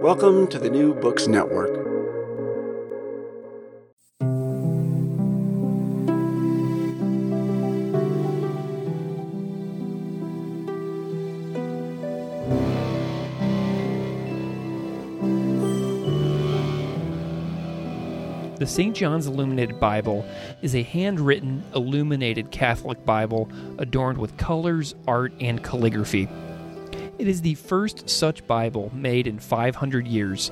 Welcome to the New Books Network. The St. John's Illuminated Bible is a handwritten, illuminated Catholic Bible adorned with colors, art, and calligraphy. It is the first such Bible made in 500 years.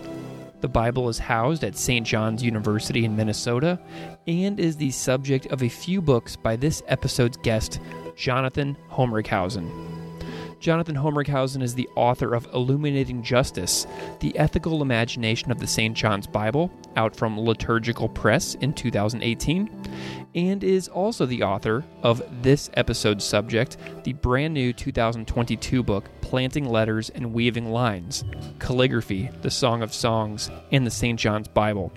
The Bible is housed at St. John's University in Minnesota and is the subject of a few books by this episode's guest, Jonathan Homrighausen. Jonathan Homrighausen is the author of Illuminating Justice, the ethical imagination of the St. John's Bible, out from Liturgical Press in 2018, and is also the author of this episode's subject, the brand new 2022 book, Planting Letters and Weaving Lines Calligraphy, the Song of Songs, and the St. John's Bible.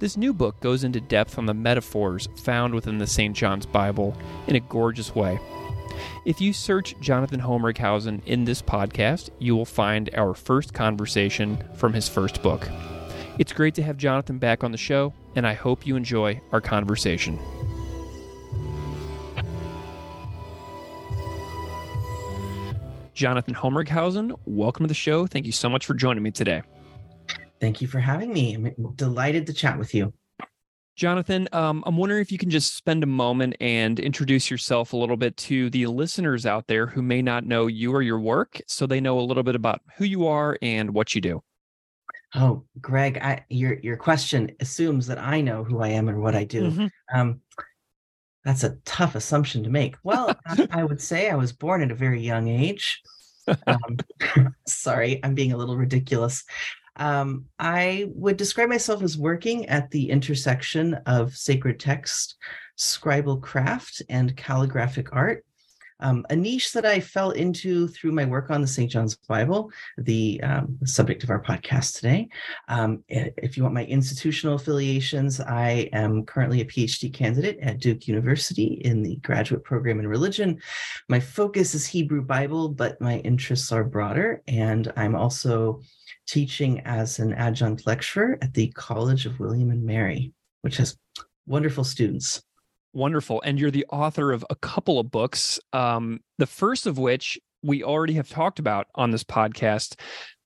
This new book goes into depth on the metaphors found within the St. John's Bible in a gorgeous way. If you search Jonathan Homrighausen in this podcast, you will find our first conversation from his first book. It's great to have Jonathan back on the show, and I hope you enjoy our conversation. Jonathan Homrighausen, welcome to the show. Thank you so much for joining me today. Thank you for having me. I'm delighted to chat with you. Jonathan, um, I'm wondering if you can just spend a moment and introduce yourself a little bit to the listeners out there who may not know you or your work, so they know a little bit about who you are and what you do. Oh, Greg, I, your your question assumes that I know who I am and what I do. Mm-hmm. Um, that's a tough assumption to make. Well, I, I, would say I was born at a very young age. Um, sorry, I'm being a little ridiculous. Um, I would describe myself as working at the intersection of sacred text, scribal craft, and calligraphic art. Um, a niche that I fell into through my work on the St. John's Bible, the, um, subject of our podcast today. Um, if you want my institutional affiliations, I am currently a PhD candidate at Duke University in the graduate program in religion. My focus is Hebrew Bible, but my interests are broader, and I'm also teaching as an adjunct lecturer at the College of William and Mary, which has wonderful students. Wonderful. And you're the author of a couple of books, um, the first of which we already have talked about on this podcast.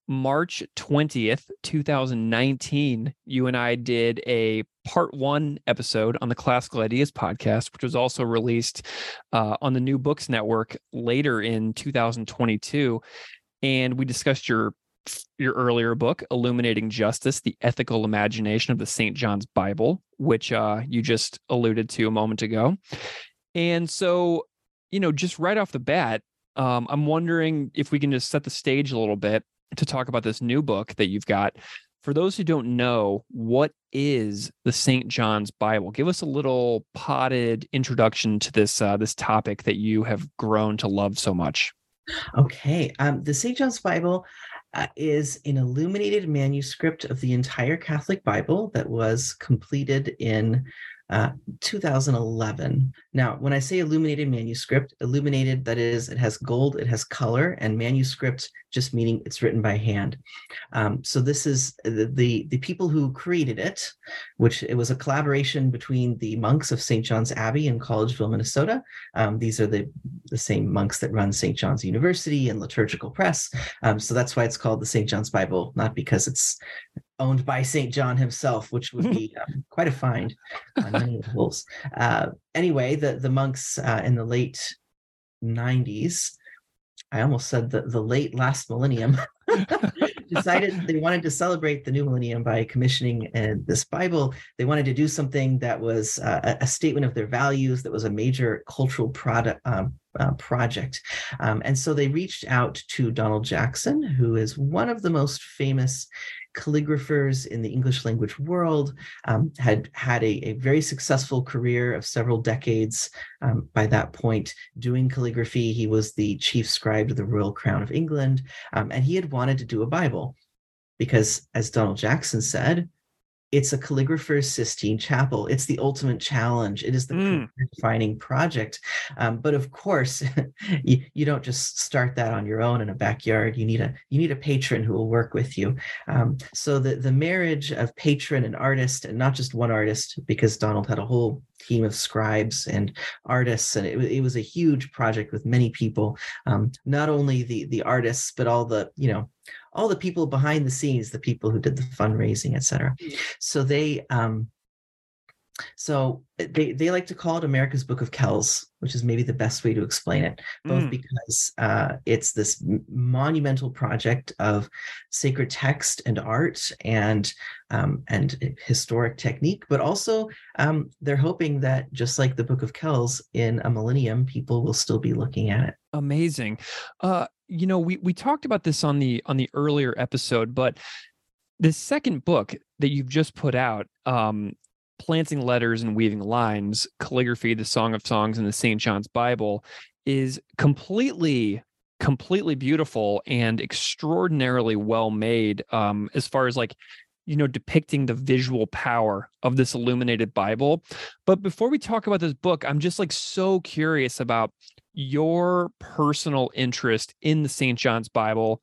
March 20th, 2019, you and I did a part one episode on the Classical Ideas podcast, which was also released uh, on the New Books Network later in 2022. And we discussed your your earlier book, Illuminating Justice, the Ethical Imagination of the St. John's Bible, which uh, you just alluded to a moment ago. And so, you know, just right off the bat, um, I'm wondering if we can just set the stage a little bit to talk about this new book that you've got. For those who don't know, what is the St. John's Bible? Give us a little potted introduction to this uh, this topic that you have grown to love so much. Okay, um, the St. John's Bible uh, is an illuminated manuscript of the entire Catholic Bible that was completed in uh, 2011. Now, when I say illuminated manuscript, illuminated, that is, it has gold, it has color, and manuscript just meaning it's written by hand. Um, so this is the, the, the people who created it, which it was a collaboration between the monks of St. John's Abbey in Collegeville, Minnesota. Um, these are the, the same monks that run St. John's University and Liturgical Press. Um, so that's why it's called the St. John's Bible, not because it's owned by St. John himself, which would be um, quite a find on many levels. Uh, anyway, the, the monks uh, in the late 90s, I almost said the, the late last millennium, decided they wanted to celebrate the new millennium by commissioning uh, this Bible. They wanted to do something that was uh, a statement of their values, that was a major cultural product. Um, uh, project. Um, and so they reached out to Donald Jackson, who is one of the most famous calligraphers in the English language world, um, had had a, a, very successful career of several decades um, by that point doing calligraphy. He was the chief scribe to the Royal Crown of England, um, and he had wanted to do a Bible because, as Donald Jackson said, it's a calligrapher's Sistine Chapel. It's the ultimate challenge. It is the mm. defining project. Um, but of course, you, you don't just start that on your own in a backyard. You need a you need a patron who will work with you. Um, so the the marriage of patron and artist, and not just one artist, because Donald had a whole team of scribes and artists, and it, it was a huge project with many people. Um, not only the the artists, but all the you know all the people behind the scenes, the people who did the fundraising, et cetera. Mm. So they um, so they they like to call it America's Book of Kells, which is maybe the best way to explain it, both mm. because uh, it's this monumental project of sacred text and art and um, and historic technique, but also um, they're hoping that just like the Book of Kells, in a millennium, people will still be looking at it. Amazing. Uh, you know, we we talked about this on the on the earlier episode, but the second book that you've just put out, um, planting letters and weaving lines, calligraphy, the Song of Songs, and the St. John's Bible, is completely completely beautiful and extraordinarily well made um, as far as like you know depicting the visual power of this illuminated bible but before we talk about this book i'm just like so curious about your personal interest in the St. John's Bible.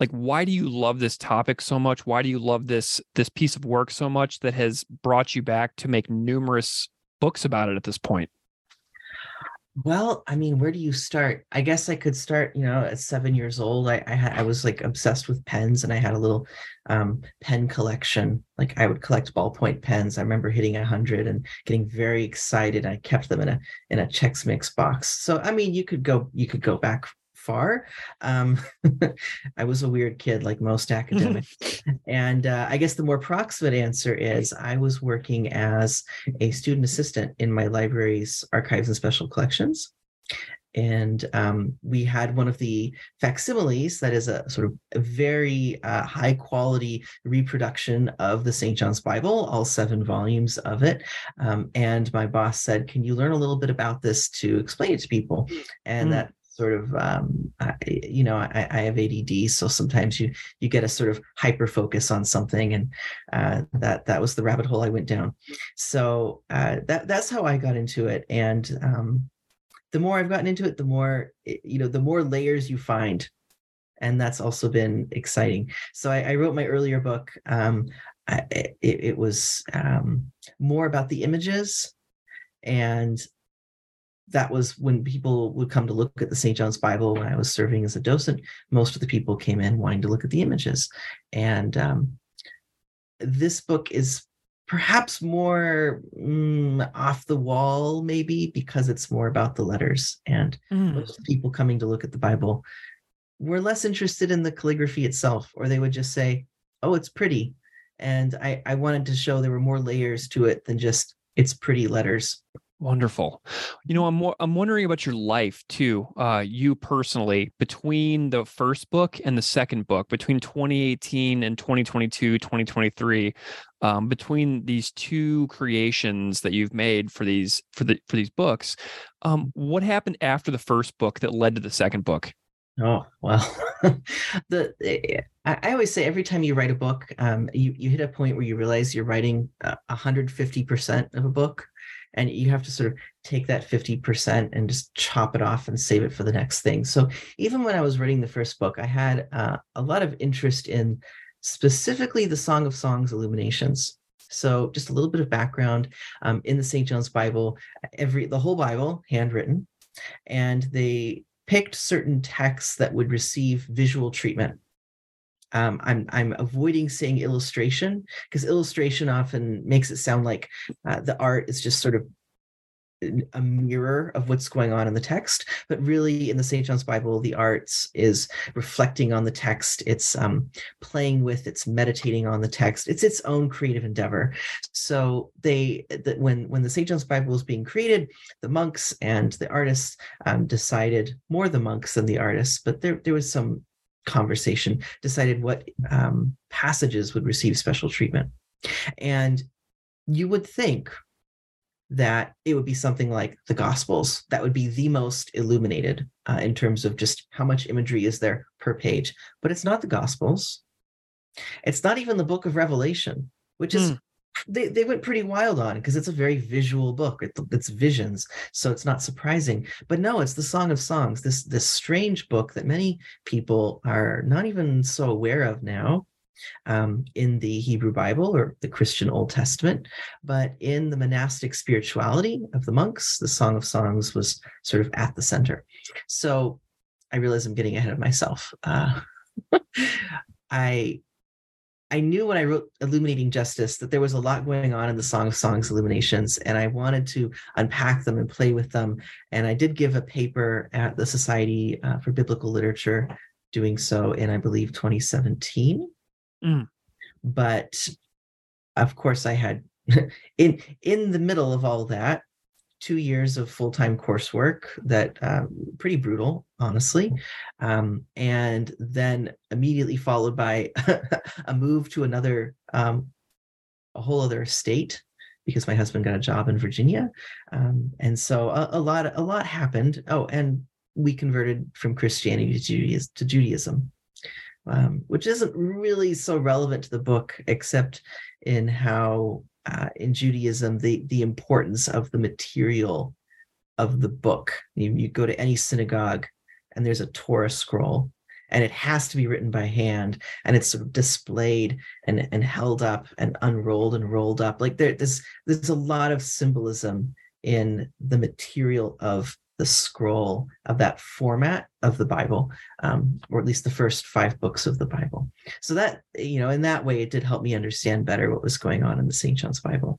Like why do you love this topic so much? Why do you love this this piece of work so much that has brought you back to make numerous books about it at this point? Well, I mean, where do you start? I guess I could start, you know, at seven years old. I I, had, I was like obsessed with pens, and I had a little um, pen collection. Like I would collect ballpoint pens. I remember hitting a hundred and getting very excited. I kept them in a in a Chex Mix box. So I mean, you could go you could go back far. Um, I was a weird kid, like most academics. and uh, I guess the more proximate answer is I was working as a student assistant in my library's archives and special collections. And um, we had one of the facsimiles that is a sort of a very uh, high quality reproduction of the St. John's Bible, all seven volumes of it. Um, and my boss said, Can you learn a little bit about this to explain it to people? And mm. that sort of um, I, you know I, I, have ADD, so sometimes you you get a sort of hyper focus on something, and uh, that that was the rabbit hole I went down. So uh, that that's how I got into it, and um, the more I've gotten into it, the more you know, the more layers you find, and that's also been exciting. So I, I wrote my earlier book. Um, I, it, it was um, more about the images and that was when people would come to look at the St. John's Bible when I was serving as a docent. Most of the people came in wanting to look at the images. And um, this book is perhaps more mm, off the wall, maybe because it's more about the letters. And mm. most people coming to look at the Bible were less interested in the calligraphy itself, or they would just say, oh, it's pretty. And I, I wanted to show there were more layers to it than just it's pretty letters. Wonderful. You know, I'm I'm wondering about your life too. Uh, you personally, between the first book and the second book, between 2018 and 2022, 2023, um, between these two creations that you've made for these for the for these books, um, what happened after the first book that led to the second book? Oh well, the eh, I, always say every time you write a book, um, you you hit a point where you realize you're writing hundred fifty percent of a book, and you have to sort of take that 50% and just chop it off and save it for the next thing. So even when i was writing the first book i had uh, a lot of interest in specifically the song of songs illuminations. So just a little bit of background um, in the st john's bible every the whole bible handwritten and they picked certain texts that would receive visual treatment um, I'm I'm avoiding saying illustration because illustration often makes it sound like uh, the art is just sort of a mirror of what's going on in the text but really in the st john's bible the arts is reflecting on the text. It's um, playing with it's meditating on the text. It's its own creative endeavor. So they that when when the st john's bible was being created the monks and the artists um, decided more the monks than the artists but there there was some conversation decided what um, passages would receive special treatment. And you would think that it would be something like the Gospels that would be the most illuminated uh, in terms of just how much imagery is there per page. But it's not the Gospels. It's not even the book of Revelation, which is mm they, they went pretty wild on because it's a very visual book it, it's visions so it's not surprising. But no it's the song of songs this this strange book that many people are not even so aware of now um, in the hebrew bible or the christian old testament but in the monastic spirituality of the monks the song of songs was sort of at the center. So i realize i'm getting ahead of myself uh, i I knew when I wrote Illuminating Justice that there was a lot going on in the Song of Songs illuminations, and I wanted to unpack them and play with them. And I did give a paper at the Society uh, for Biblical Literature, doing so in, I believe, 2017. Mm. But of course, I had in in the middle of all that two years of full-time coursework that uh, pretty brutal honestly. Um, and then immediately followed by a move to another um, a whole other state because my husband got a job in virginia. Um, and so a, a, lot a lot happened. Oh and we converted from christianity to judaism, to judaism um, which isn't really so relevant to the book except in how uh, in Judaism the the importance of the material of the book. You, you go to any synagogue and there's a Torah scroll and it has to be written by hand and it's sort of displayed and, and held up and unrolled and rolled up like there, there's there's a lot of symbolism in the material of the scroll of that format of the Bible, um, or at least the first five books of the Bible. So that, you know, in that way, it did help me understand better what was going on in the St. John's Bible.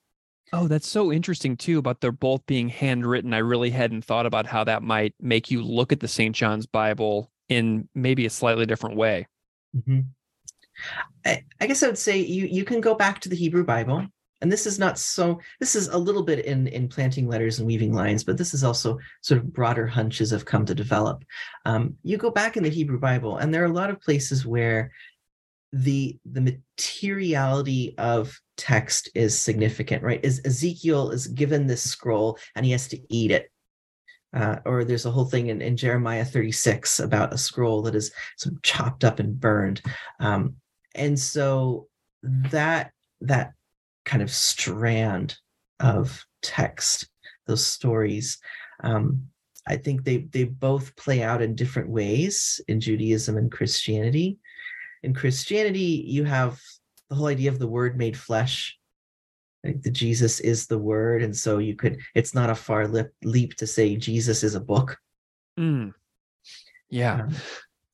Oh, that's so interesting too about they're both being handwritten. I really hadn't thought about how that might make you look at the St. John's Bible in maybe a slightly different way. Mm-hmm. I, I, guess I would say you you can go back to the Hebrew Bible and this is not so this is a little bit in in planting letters and weaving lines but this is also sort of broader hunches have come to develop. Um, you go back in the hebrew bible and there are a lot of places where the the materiality of text is significant right? Is ezekiel is given this scroll and he has to eat it. Uh, or there's a whole thing in, in jeremiah 36 about a scroll that is sort of chopped up and burned. Um, and so that that kind of strand of text, those stories. Um, I think they they both play out in different ways in Judaism and Christianity. In Christianity, you have the whole idea of the word made flesh. Like the Jesus is the word, and so you could. It's not a far leap to say Jesus is a book. Mm. Yeah. Um,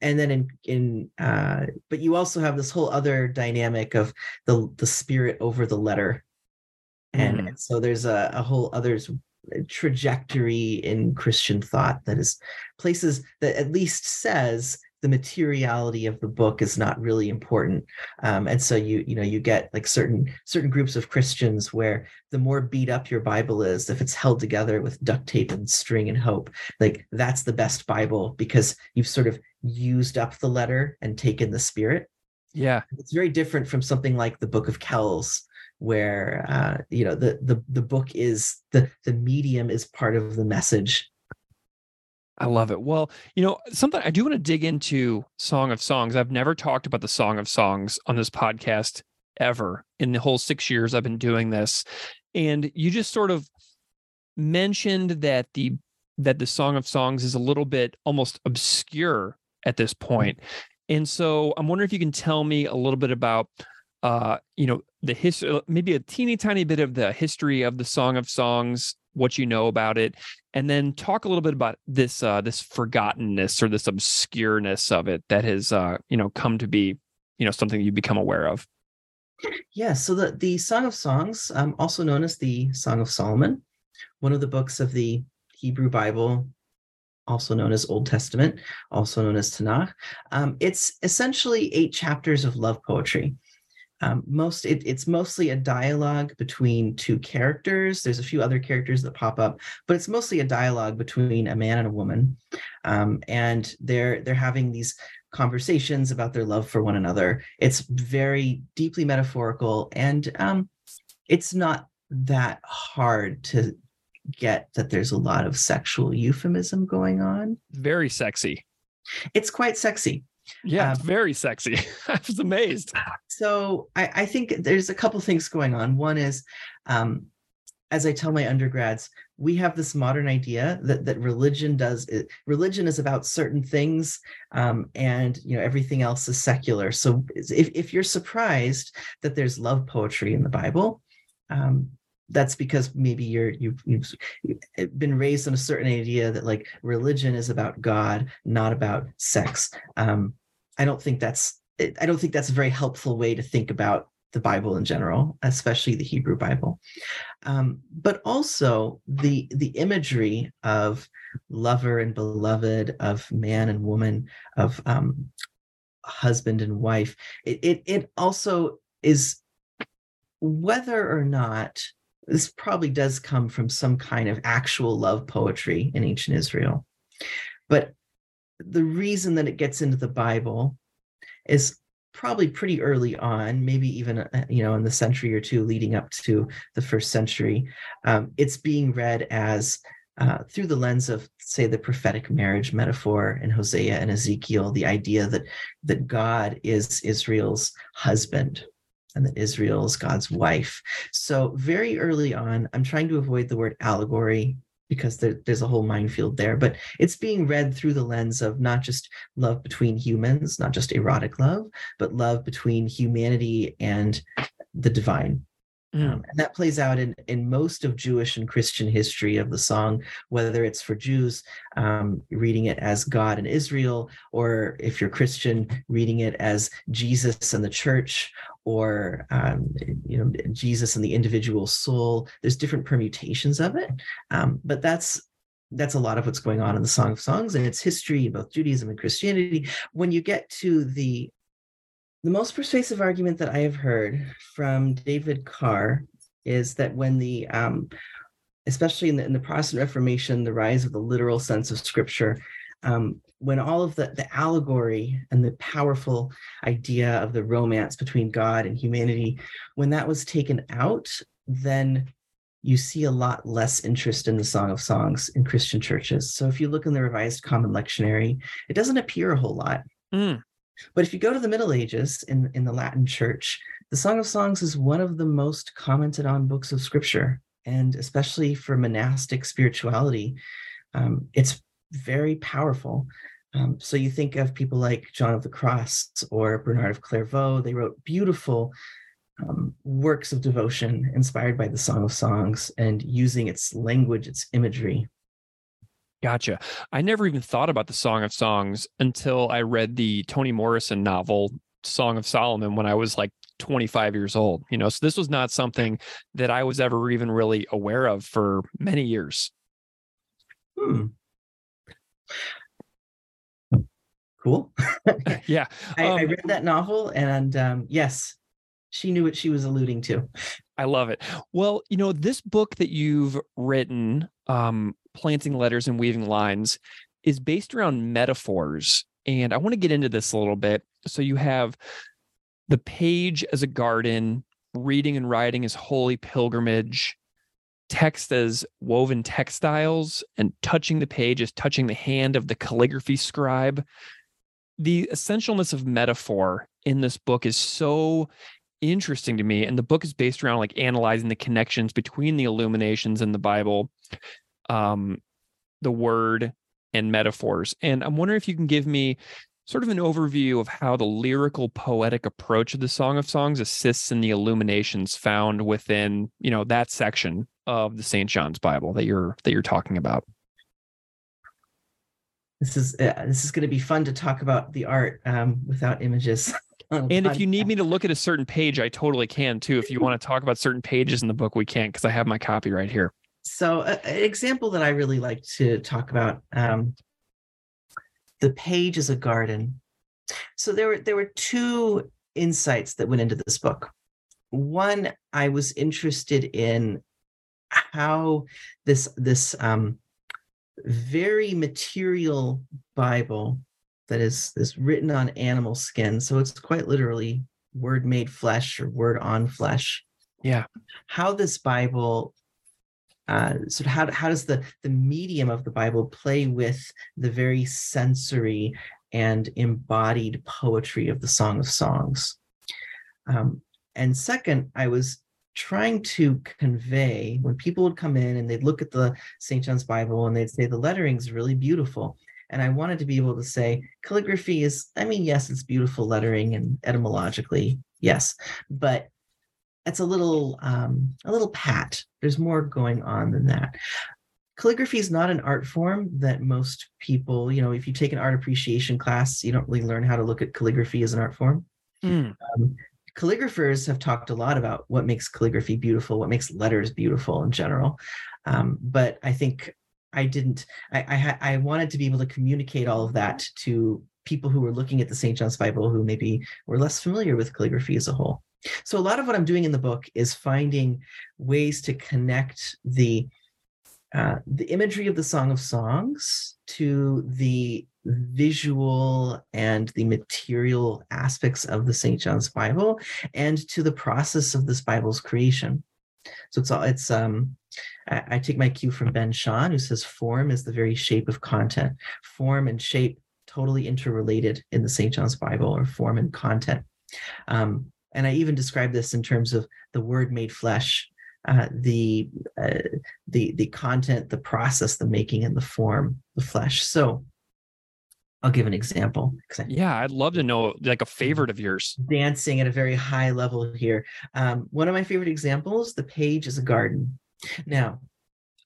and then in in uh but you also have this whole other dynamic of the the spirit over the letter and, mm. and so there's a, a whole other trajectory in christian thought that is places that at least says the materiality of the book is not really important. Um, and so you you know you get like certain certain groups of christians where the more beat up your bible is if it's held together with duct tape and string and hope like that's the best bible because you've sort of used up the letter and taken the spirit. Yeah. It's very different from something like the book of kells where uh, you know the the the book is the the medium is part of the message I love it. Well, you know, something I do want to dig into Song of Songs. I've never talked about the Song of Songs on this podcast ever in the whole six years I've been doing this. And you just sort of mentioned that the that the Song of Songs is a little bit almost obscure at this point. And so I'm wondering if you can tell me a little bit about uh, you know, the history maybe a teeny tiny bit of the history of the Song of Songs what you know about it, and then talk a little bit about this uh, this forgottenness or this obscureness of it that has uh, you know come to be you know something you become aware of. Yeah, so the the Song of Songs, um, also known as the Song of Solomon, one of the books of the Hebrew Bible, also known as Old Testament, also known as Tanakh. Um, it's essentially eight chapters of love poetry um, most it, it's mostly a dialogue between two characters. There's a few other characters that pop up but it's mostly a dialogue between a man and a woman. Um, and they're they're having these conversations about their love for one another. It's very deeply metaphorical and um, it's not that hard to get that there's a lot of sexual euphemism going on. Very sexy. It's quite sexy yeah, um, very sexy. I was amazed. So I, I, think there's a couple things going on. One is, um, as I tell my undergrads, we have this modern idea that that religion does it, religion is about certain things, um, and you know everything else is secular. So if if you're surprised that there's love poetry in the Bible, um, that's because maybe you're you've, you've been raised on a certain idea that like religion is about god not about sex um i don't think that's i don't think that's a very helpful way to think about the bible in general especially the hebrew bible um, but also the the imagery of lover and beloved of man and woman of um, husband and wife it, it it also is whether or not this probably does come from some kind of actual love poetry in ancient Israel. But the reason that it gets into the Bible is probably pretty early on, maybe even uh, you know in the century or two leading up to the first century. Um, it's being read as uh, through the lens of say the prophetic marriage metaphor in Hosea and Ezekiel, the idea that that God is Israel's husband and that Israel is God's wife. So, very early on, I'm trying to avoid the word allegory because there, there's a whole minefield there, but it's being read through the lens of not just love between humans, not just erotic love, but love between humanity and the divine. Mm. Um, and that plays out in, in most of Jewish and Christian history of the song, whether it's for Jews um, reading it as God and Israel, or if you're Christian, reading it as Jesus and the church, or um, you know Jesus and the individual soul. There's different permutations of it, um, but that's that's a lot of what's going on in the Song of Songs and its history, both Judaism and Christianity. When you get to the the most persuasive argument that I have heard from David Carr is that when the, um, especially in the, in the Protestant Reformation, the rise of the literal sense of Scripture, um, when all of the, the allegory and the powerful idea of the romance between God and humanity, when that was taken out, then you see a lot less interest in the Song of Songs in Christian churches. So if you look in the Revised Common Lectionary, it doesn't appear a whole lot. Mm. But if you go to the Middle Ages in, in the Latin church, the Song of Songs is one of the most commented on books of scripture. And especially for monastic spirituality, um, it's very powerful. Um, so you think of people like John of the Cross or Bernard of Clairvaux, they wrote beautiful um, works of devotion inspired by the Song of Songs and using its language, its imagery Gotcha. I never even thought about the Song of Songs until I read the Toni Morrison novel, Song of Solomon, when I was like 25 years old. You know, so this was not something that I was ever even really aware of for many years. Hmm. Cool. yeah. I, um, I, read that novel and um, yes, she knew what she was alluding to. I love it. Well, you know, this book that you've written, um, planting letters and weaving lines is based around metaphors. And I want to get into this a little bit. So you have the page as a garden, reading and writing as holy pilgrimage, text as woven textiles and touching the page as touching the hand of the calligraphy scribe. The essentialness of metaphor in this book is so interesting to me. And the book is based around like analyzing the connections between the illuminations in the Bible, um, the word, and metaphors. And I'm wondering if you can give me sort of an overview of how the lyrical poetic approach of the Song of Songs assists in the illuminations found within, you know, that section of the St. John's Bible that you're that you're talking about. This is uh, this is going to be fun to talk about the art um, without images. and if you need me to look at a certain page, I totally can too. If you want to talk about certain pages in the book, we can because I have my copy right here. So, uh, an example that I really like to talk about um, the page is a garden. So there were there were two insights that went into this book. One, I was interested in how this this um, very material Bible that is is written on animal skin, so it's quite literally word made flesh or word on flesh. Yeah, how this Bible uh, sort of how, how does the, the medium of the Bible play with the very sensory and embodied poetry of the Song of Songs? Um, and second, I was trying to convey when people would come in and they'd look at the St. John's Bible and they'd say the lettering is really beautiful. And I wanted to be able to say calligraphy is, I mean, yes, it's beautiful lettering and etymologically, yes, but it's a little um, a little pat. There's more going on than that. Calligraphy is not an art form that most people, you know, if you take an art appreciation class, you don't really learn how to look at calligraphy as an art form. Mm. Um, calligraphers have talked a lot about what makes calligraphy beautiful, what makes letters beautiful in general. Um, but I think I didn't. I I, I wanted to be able to communicate all of that to people who were looking at the St. John's Bible who maybe were less familiar with calligraphy as a whole. So a lot of what I'm doing in the book is finding ways to connect the uh, the imagery of the Song of Songs to the visual and the material aspects of the St. John's Bible and to the process of this Bible's creation. So it's all it's um I, I take my cue from Ben Shahn, who says form is the very shape of content. Form and shape totally interrelated in the St. John's Bible, or form and content. Um, and I even describe this in terms of the word made flesh, uh, the uh, the the content, the process, the making, and the form, the flesh. So I'll give an example. yeah, I'd love to know like a favorite of yours. Dancing at a very high level here. Um, one of my favorite examples: the page is a garden. Now,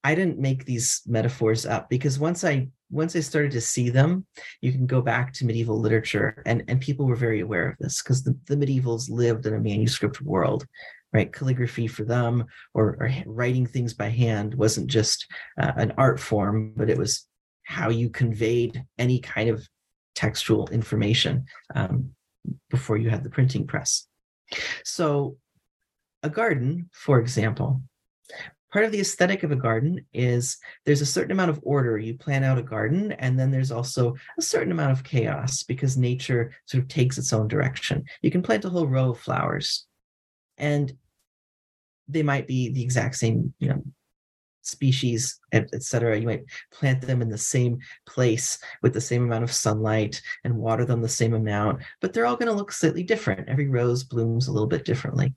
I didn't make these metaphors up because once I once I started to see them, you can go back to medieval literature, and and people were very aware of this because the, the medievals lived in a manuscript world, right? Calligraphy for them or, or writing things by hand wasn't just uh, an art form, but it was how you conveyed any kind of textual information um, before you had the printing press. So, a garden, for example, part of the aesthetic of a garden is there's a certain amount of order. You plan out a garden, and then there's also a certain amount of chaos because nature sort of takes its own direction. You can plant a whole row of flowers, and they might be the exact same, you know, species, etc. You might plant them in the same place with the same amount of sunlight and water them the same amount, but they're all going to look slightly different. Every rose blooms a little bit differently.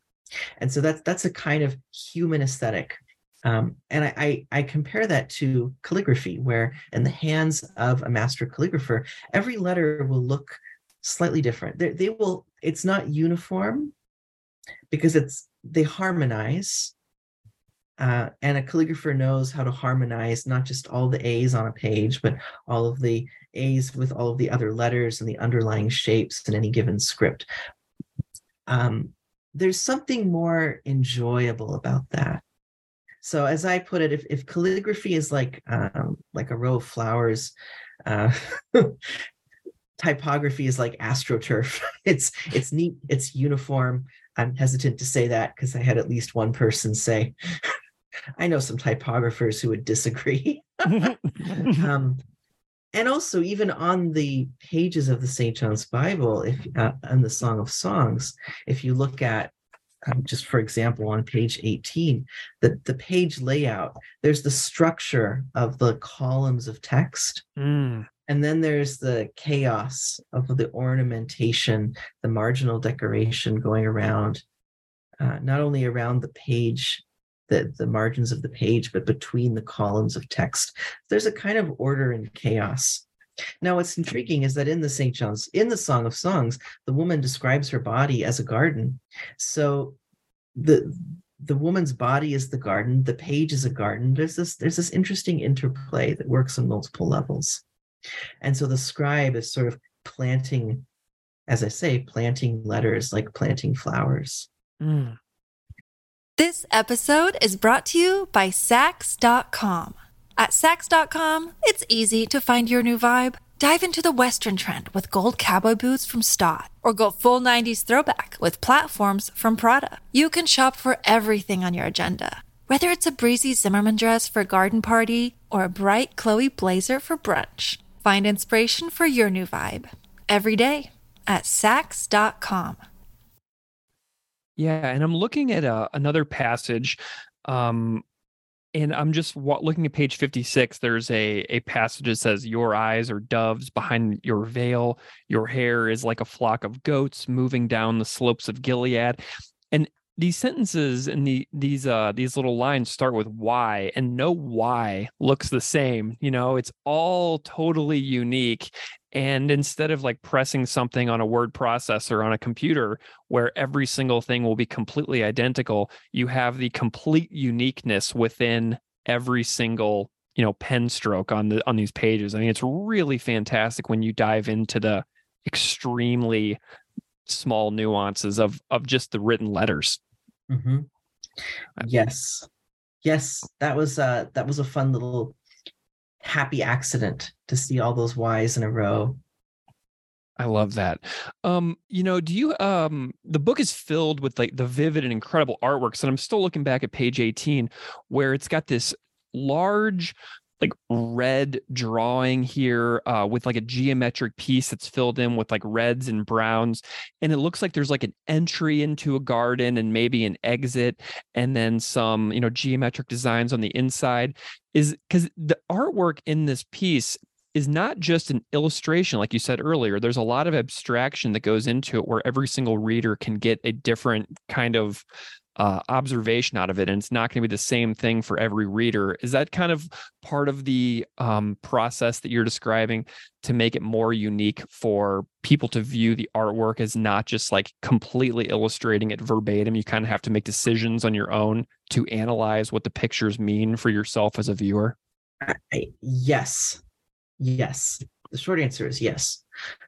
And so that's that's a kind of human aesthetic um, and I, I, I, compare that to calligraphy, where in the hands of a master calligrapher, every letter will look slightly different. They, they will, it's not uniform because it's they harmonize. Uh, and a calligrapher knows how to harmonize not just all the A's on a page, but all of the A's with all of the other letters and the underlying shapes in any given script. Um, there's something more enjoyable about that so as I put it, if, if calligraphy is like um, like a row of flowers, uh, typography is like astroturf. It's it's neat, it's uniform. I'm hesitant to say that because I had at least one person say, I know some typographers who would disagree. um, and also, even on the pages of the St. John's Bible, if uh, and the Song of Songs, if you look at um, just for example, on page 18, the, the page layout, there's the structure of the columns of text. Mm. And then there's the chaos of the ornamentation, the marginal decoration going around, uh, not only around the page, the, the margins of the page, but between the columns of text. There's a kind of order and chaos. Now, what's intriguing is that in the St. John's, in the Song of Songs, the woman describes her body as a garden. So the the woman's body is the garden, the page is a garden. There's this there's this interesting interplay that works on multiple levels. And so the scribe is sort of planting, as I say, planting letters like planting flowers. Mm. This episode is brought to you by Saks.com. At Saks.com, it's easy to find your new vibe. Dive into the Western trend with gold cowboy boots from Staud, or go full 90s throwback with platforms from Prada. You can shop for everything on your agenda, whether it's a breezy Zimmermann dress for a garden party or a bright Chloe blazer for brunch. Find inspiration for your new vibe every day at Saks.com. Yeah, and I'm looking at uh, another passage, um, and I'm just looking at page 56. There's a a passage that says, "Your eyes are doves behind your veil. Your hair is like a flock of goats moving down the slopes of Gilead." And these sentences and the these uh these little lines start with why and no why looks the same you know it's all totally unique and instead of like pressing something on a word processor on a computer where every single thing will be completely identical you have the complete uniqueness within every single you know pen stroke on the on these pages. I mean it's really fantastic when you dive into the extremely small nuances of of just the written letters. Mm-hmm. Yes, yes, that was uh that was a fun little happy accident to see all those Y's in a row. I love that. Um, you know, do you um the book is filled with like the vivid and incredible artworks, and I'm still looking back at page 18 where it's got this large like red drawing here uh, with like a geometric piece that's filled in with like reds and browns and it looks like there's like an entry into a garden and maybe an exit and then some you know geometric designs on the inside. Is because the artwork in this piece is not just an illustration like you said earlier. There's a lot of abstraction that goes into it where every single reader can get a different kind of uh, observation out of it and it's not going to be the same thing for every reader. Is that kind of part of the um, process that you're describing to make it more unique for people to view the artwork as not just like completely illustrating it verbatim? You kind of have to make decisions on your own to analyze what the pictures mean for yourself as a viewer? Yes. Yes. The short answer is yes.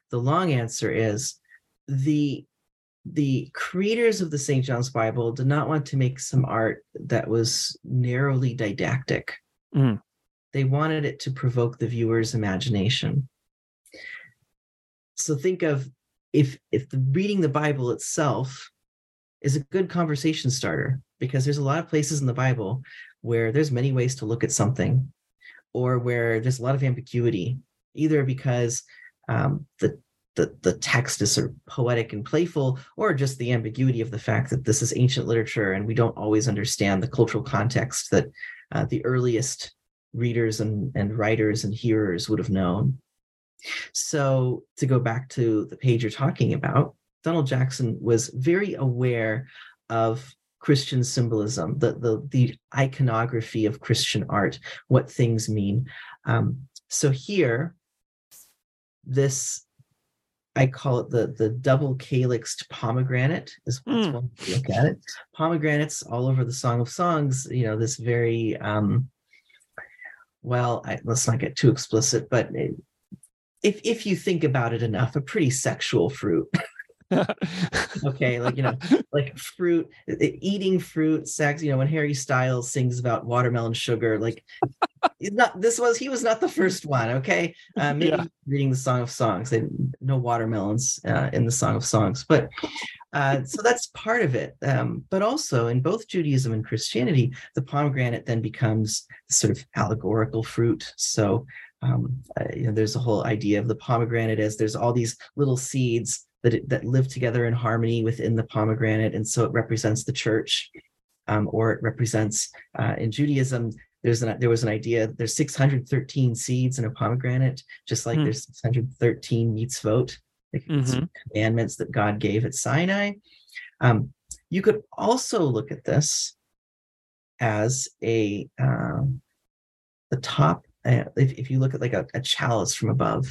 The long answer is the the creators of the St. John's Bible did not want to make some art that was narrowly didactic. Mm. They wanted it to provoke the viewer's imagination. So think of if if the reading the Bible itself is a good conversation starter because there's a lot of places in the Bible where there's many ways to look at something or where there's a lot of ambiguity either because um, the the, the text is sort of poetic and playful, or just the ambiguity of the fact that this is ancient literature and we don't always understand the cultural context that uh, the earliest readers and, and writers and hearers would have known. So, to go back to the page you're talking about, Donald Jackson was very aware of Christian symbolism, the, the, the iconography of Christian art, what things mean. Um, so, here, this I call it the the double calyxed pomegranate is mm. one look at it. Pomegranates all over the Song of Songs. You know this very um, well. I, let's not get too explicit, but it, if if you think about it enough, a pretty sexual fruit. okay, like you know, like fruit, eating fruit, sex. You know, when Harry Styles sings about watermelon sugar, like he's not. This was he was not the first one. Okay, uh, maybe yeah. reading the Song of Songs. They no watermelons uh, in the Song of Songs, but uh, so that's part of it. Um, but also in both Judaism and Christianity, the pomegranate then becomes sort of allegorical fruit. So um, uh, you know, there's a whole idea of the pomegranate as there's all these little seeds that it, that live together in harmony within the pomegranate, and so it represents the church, um, or it represents uh, in Judaism. There's an, there was an idea. There's 613 seeds in a pomegranate, just like Hmm. there's 613 mitzvot, like Mhm. commandments that God gave at Sinai. Um, you could also look at this as a um, the top. Uh, if, if you look at like a, a chalice from above,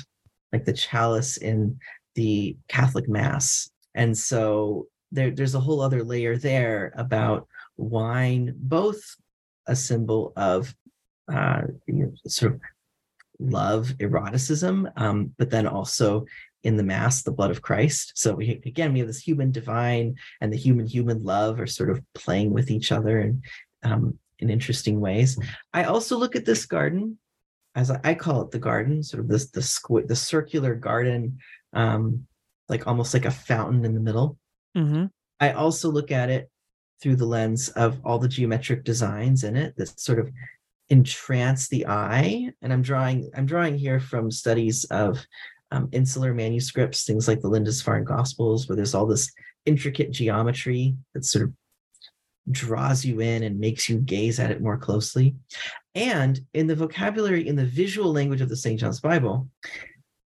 like the chalice in the Catholic Mass, and so there, there's a whole other layer there about wine, both a symbol of uh, you know, sort of love, eroticism, um, but then also in the Mass, the blood of Christ. So we, again, we have this human divine and the human human love are sort of playing with each other and um, in interesting ways. I also look at this garden as I, call it the garden, sort of this the squ- the circular garden, um, like almost like a fountain in the middle. Mm-hmm. I also look at it through the lens of all the geometric designs in it that sort of entrance the eye. And I'm drawing I'm drawing here from studies of um, insular manuscripts, things like the Lindisfarne Gospels, where there's all this intricate geometry that sort of draws you in and makes you gaze at it more closely. And in the vocabulary, in the visual language of the St. John's Bible,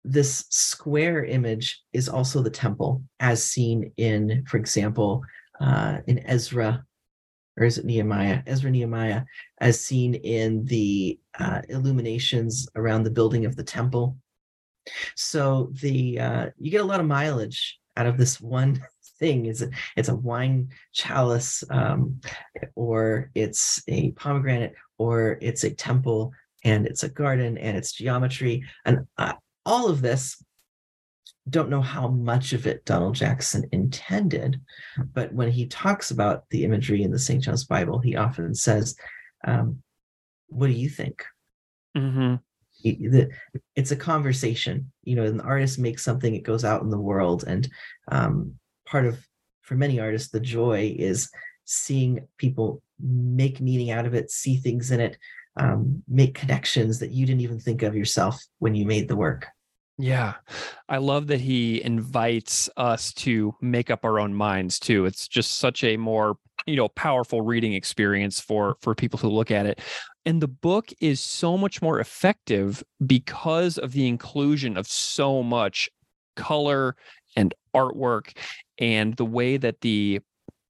this square image is also the temple, as seen in, for example, uh, in Ezra, or is it Nehemiah? Ezra Nehemiah, as seen in the uh, illuminations around the building of the temple. So the uh, you get a lot of mileage out of this one thing. Is it's a wine chalice, um, or it's a pomegranate, or it's a temple, and it's a garden, and it's geometry, and uh, all of this don't know how much of it Donald Jackson intended, but when he talks about the imagery in the St. John's Bible, he often says, um, "What do you think?" Mm-hmm. It's a conversation. You know, an artist makes something, it goes out in the world, and um, part of, for many artists, the joy is seeing people make meaning out of it, see things in it, um, make connections that you didn't even think of yourself when you made the work. Yeah. I love that he invites us to make up our own minds too. It's just such a more, you know, powerful reading experience for for people who look at it. And the book is so much more effective because of the inclusion of so much color and artwork and the way that the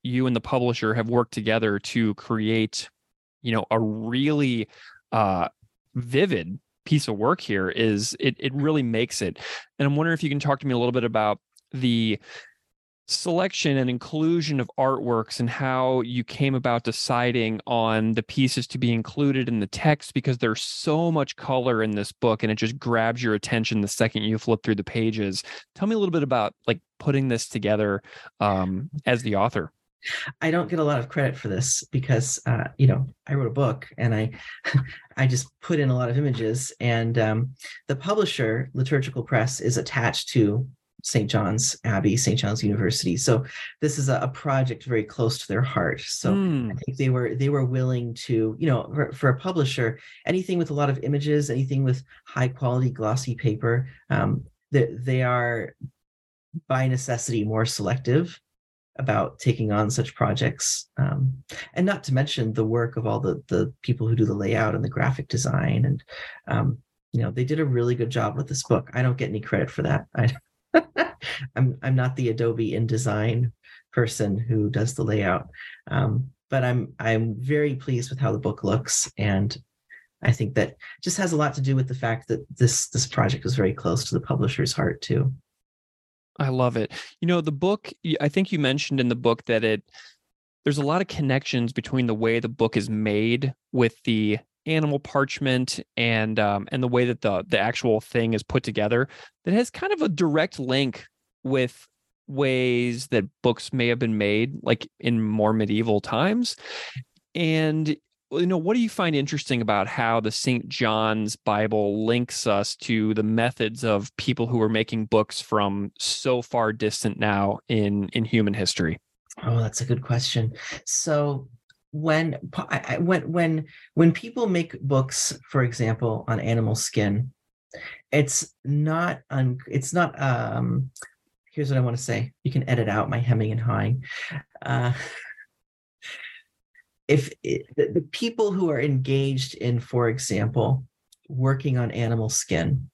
you and the publisher have worked together to create, you know, a really uh vivid piece of work here is it it really makes it. And I'm wondering if you can talk to me a little bit about the selection and inclusion of artworks and how you came about deciding on the pieces to be included in the text because there's so much color in this book and it just grabs your attention the second you flip through the pages. Tell me a little bit about like putting this together um, as the author. I don't get a lot of credit for this because uh, you know I wrote a book and I I just put in a lot of images and um, the publisher Liturgical Press is attached to St. John's Abbey, St. John's University. So this is a, a project very close to their heart. So Hmm. I think they were they were willing to you know for, for a publisher anything with a lot of images, anything with high quality glossy paper, um, they, they are by necessity more selective about taking on such projects um, and not to mention the work of all the the people who do the layout and the graphic design and um, you know they did a really good job with this book. I don't get any credit for that. I, i'm i'm not the adobe indesign person who does the layout um, but i'm i'm very pleased with how the book looks and i think that just has a lot to do with the fact that this this project was very close to the publisher's heart too I love it. You know, the book, I think you mentioned in the book that it, there's a lot of connections between the way the book is made with the animal parchment and um, and the way that the the actual thing is put together that has kind of a direct link with ways that books may have been made like in more medieval times and you know what do you find interesting about how the st john's bible links us to the methods of people who are making books from so far distant now in in human history Oh, that's a good question. So when when when when people make books, for example, on animal skin, it's not un, it's not um here's what I want to say. You can edit out my hemming and hawing. Uh, if it, the, the people who are engaged in, for example, working on animal skin,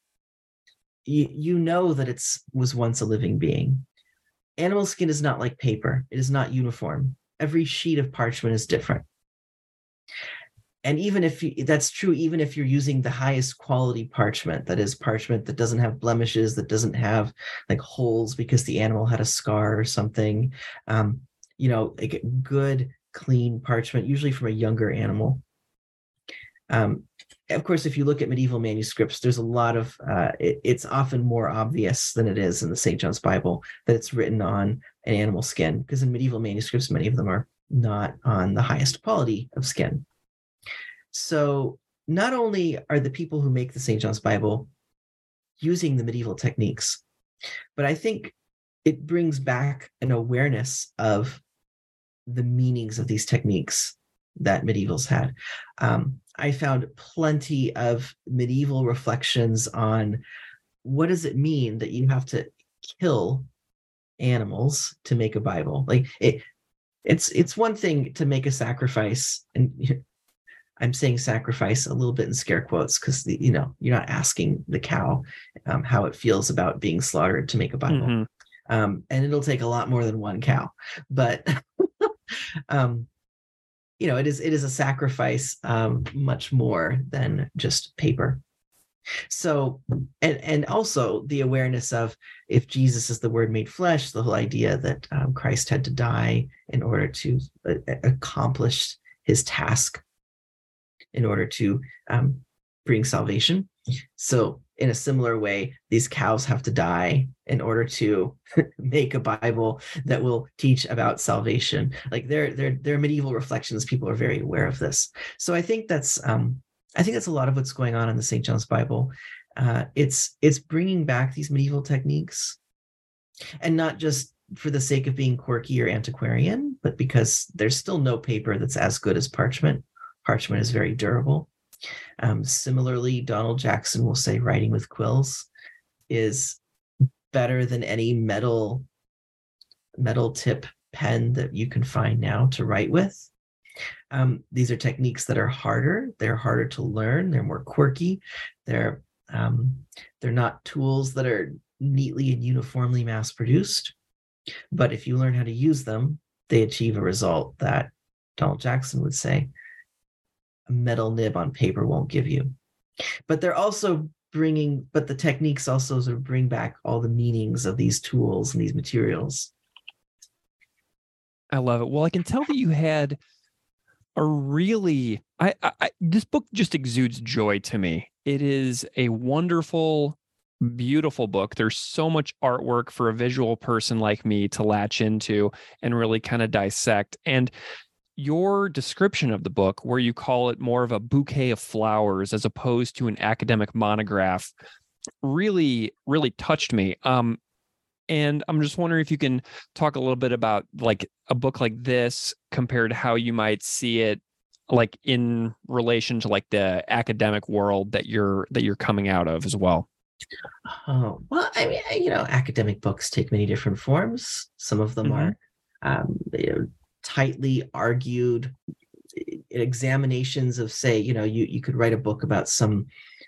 you, you know that it's was once a living being. Animal skin is not like paper. It is not uniform. Every sheet of parchment is different and even if you, that's true even if you're using the highest quality parchment that is parchment that doesn't have blemishes that doesn't have like holes because the animal had a scar or something um, you know like good clean parchment usually from a younger animal um, of course if you look at medieval manuscripts there's a lot of uh, it, it's often more obvious than it is in the st john's bible that it's written on an animal skin because in medieval manuscripts many of them are not on the highest quality of skin so not only are the people who make the St. John's Bible using the medieval techniques, but I think it brings back an awareness of the meanings of these techniques that medievals had. Um, I found plenty of medieval reflections on what does it mean that you have to kill animals to make a Bible? Like it, it's it's one thing to make a sacrifice and I'm saying sacrifice a little bit in scare quotes because you know you're not asking the cow um, how it feels about being slaughtered to make a Bible, mm-hmm. um, and it'll take a lot more than one cow. But um, you know, it is it is a sacrifice um, much more than just paper. So, and and also the awareness of if Jesus is the Word made flesh, the whole idea that um, Christ had to die in order to uh, accomplish his task in order to um, bring salvation. So, in a similar way, these cows have to die in order to make a Bible that will teach about salvation. Like their their their medieval reflections, people are very aware of this. So, I think that's um, I think that's a lot of what's going on in the St. John's Bible. Uh, it's it's bringing back these medieval techniques, and not just for the sake of being quirky or antiquarian, but because there's still no paper that's as good as parchment parchment is very durable. Um, similarly, Donald Jackson will say writing with quills is better than any metal metal tip pen that you can find now to write with. Um, these are techniques that are harder. They're harder to learn. They're more quirky. They're um, they're not tools that are neatly and uniformly mass produced. But if you learn how to use them, they achieve a result that Donald Jackson would say metal nib on paper won't give you. But they're also bringing, but the techniques also sort of bring back all the meanings of these tools and these materials. I love it. Well, I can tell that you had a really I, I this book just exudes joy to me. It is a wonderful beautiful book. There's so much artwork for a visual person like me to latch into and really kind of dissect. And your description of the book, where you call it more of a bouquet of flowers as opposed to an academic monograph, really, really touched me. Um, and I'm just wondering if you can talk a little bit about like a book like this compared to how you might see it like in relation to like the academic world that you're that you're coming out of as well. Oh, well, I mean, you know, academic books take many different forms. Some of them mm-hmm. are um, you know, tightly argued examinations of say you know you you could write a book about some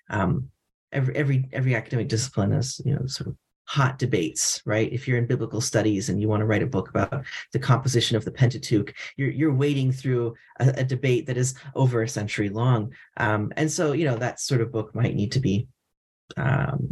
um every every every academic discipline has you know sort of hot debates right? If you're in biblical studies and you want to write a book about the composition of the pentateuch you're you're wading through a, a debate that is over a century long. Um and so you know that sort of book might need to be um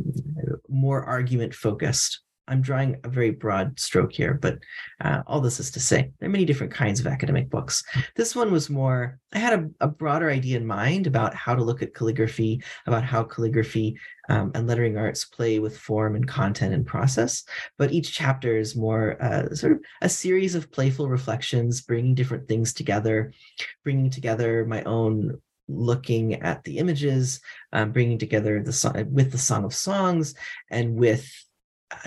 more argument focused I'm drawing a very broad stroke here, but uh, all this is to say there are many different kinds of academic books. This one was more, I had a, a broader idea in mind about how to look at calligraphy, about how calligraphy um, and lettering arts play with form and content and process. But each chapter is more uh, sort of a series of playful reflections, bringing different things together, bringing together my own looking at the images, um, bringing together the song with the Song of Songs and with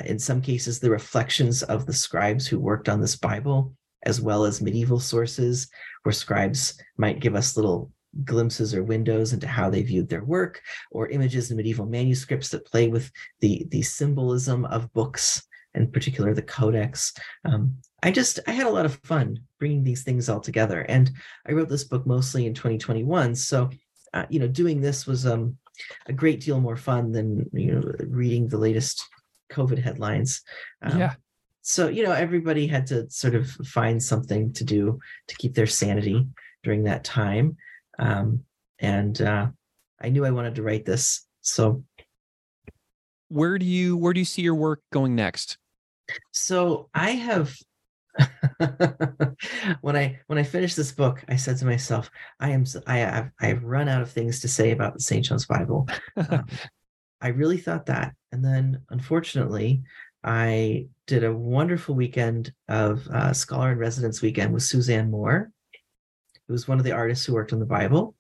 in some cases, the reflections of the scribes who worked on this Bible, as well as medieval sources, where scribes might give us little glimpses or windows into how they viewed their work, or images in medieval manuscripts that play with the, the symbolism of books in particular the Codex. Um, I just I had a lot of fun bringing these things all together, and I wrote this book mostly in 2021. So, uh, you know, doing this was um, a great deal more fun than you know reading the latest COVID headlines. Um, yeah. So you know, everybody had to sort of find something to do to keep their sanity during that time, um, and uh, I knew I wanted to write this. So, where do you where do you see your work going next? So I have when I when I finished this book, I said to myself, I am I have I have run out of things to say about the St. John's Bible. um, I really thought that, and then unfortunately, I did a wonderful weekend of uh, scholar in residence weekend with Suzanne Moore, who was one of the artists who worked on the Bible,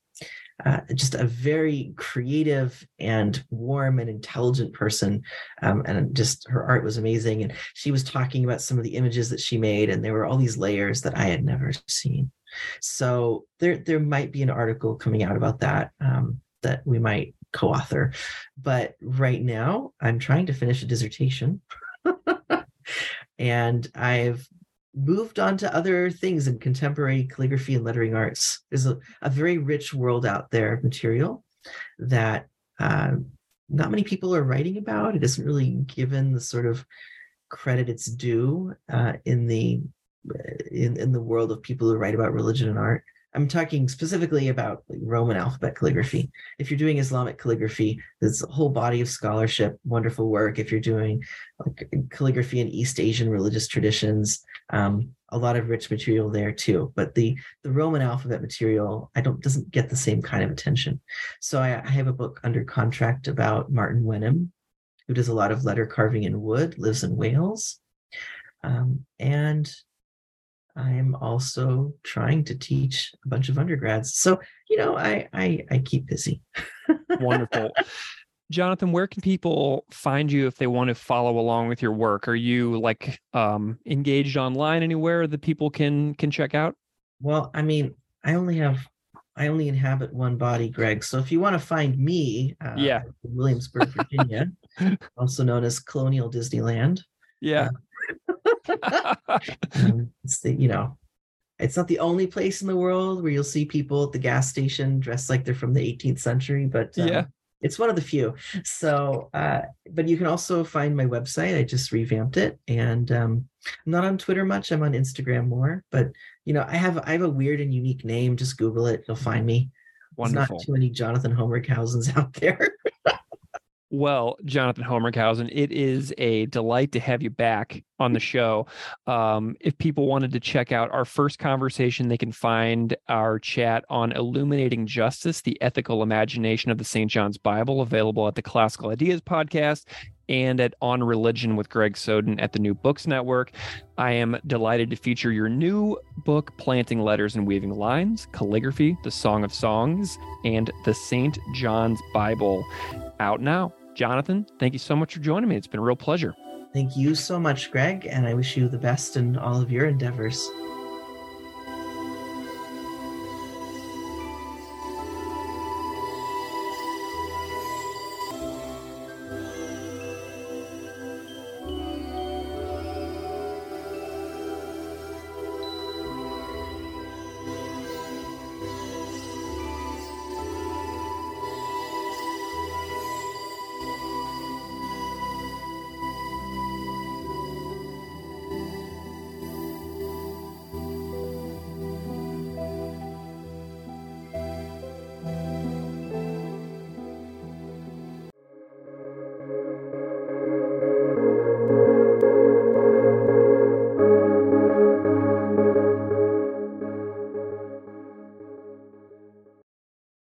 uh, just a very creative and warm and intelligent person. Um, and just her art was amazing. And she was talking about some of the images that she made, and there were all these layers that I had never seen. So there, there might be an article coming out about that um, that we might co-author. But right now, I'm trying to finish a dissertation. and I've moved on to other things in contemporary calligraphy and lettering arts. There's a, a very rich world out there of material that uh, not many people are writing about. It isn't really given the sort of credit it's due uh, in the in, in the world of people who write about religion and art. I'm talking specifically about Roman alphabet calligraphy. If you're doing Islamic calligraphy, there's a whole body of scholarship, wonderful work. If you're doing calligraphy in East Asian religious traditions, um, a lot of rich material there too. But the the Roman alphabet material, I don't doesn't get the same kind of attention. So I, I have a book under contract about Martin Wenham, who does a lot of letter carving in wood, lives in Wales, um, and I'm also trying to teach a bunch of undergrads. So, you know, I I, I keep busy. Wonderful. Jonathan, where can people find you if they want to follow along with your work? Are you like um, engaged online anywhere that people can can check out? Well, I mean, I only have I only inhabit one body, Greg. So if you want to find me, uh, yeah, Williamsburg, Virginia, also known as Colonial Disneyland. Yeah. Uh, it's the, you know, it's not the only place in the world where you'll see people at the gas station dressed like they're from the 18th century, but um, yeah, it's one of the few. So, uh, but you can also find my website. I just revamped it, and um, I'm not on Twitter much. I'm on Instagram more, but you know, I have I have a weird and unique name. Just Google it; you'll find me. Wonderful. There's not too many Jonathan Homrighausens out there. Well, Jonathan Homrighausen, it is a delight to have you back on the show. Um, if people wanted to check out our first conversation, they can find our chat on Illuminating Justice, the ethical imagination of the St. John's Bible, available at the Classical Ideas podcast and at On Religion with Greg Soden at the New Books Network. I am delighted to feature your new book, Planting Letters and Weaving Lines Calligraphy, the Song of Songs, and the St. John's Bible out now. Jonathan, thank you so much for joining me. It's been a real pleasure. Thank you so much, Greg, and I wish you the best in all of your endeavors.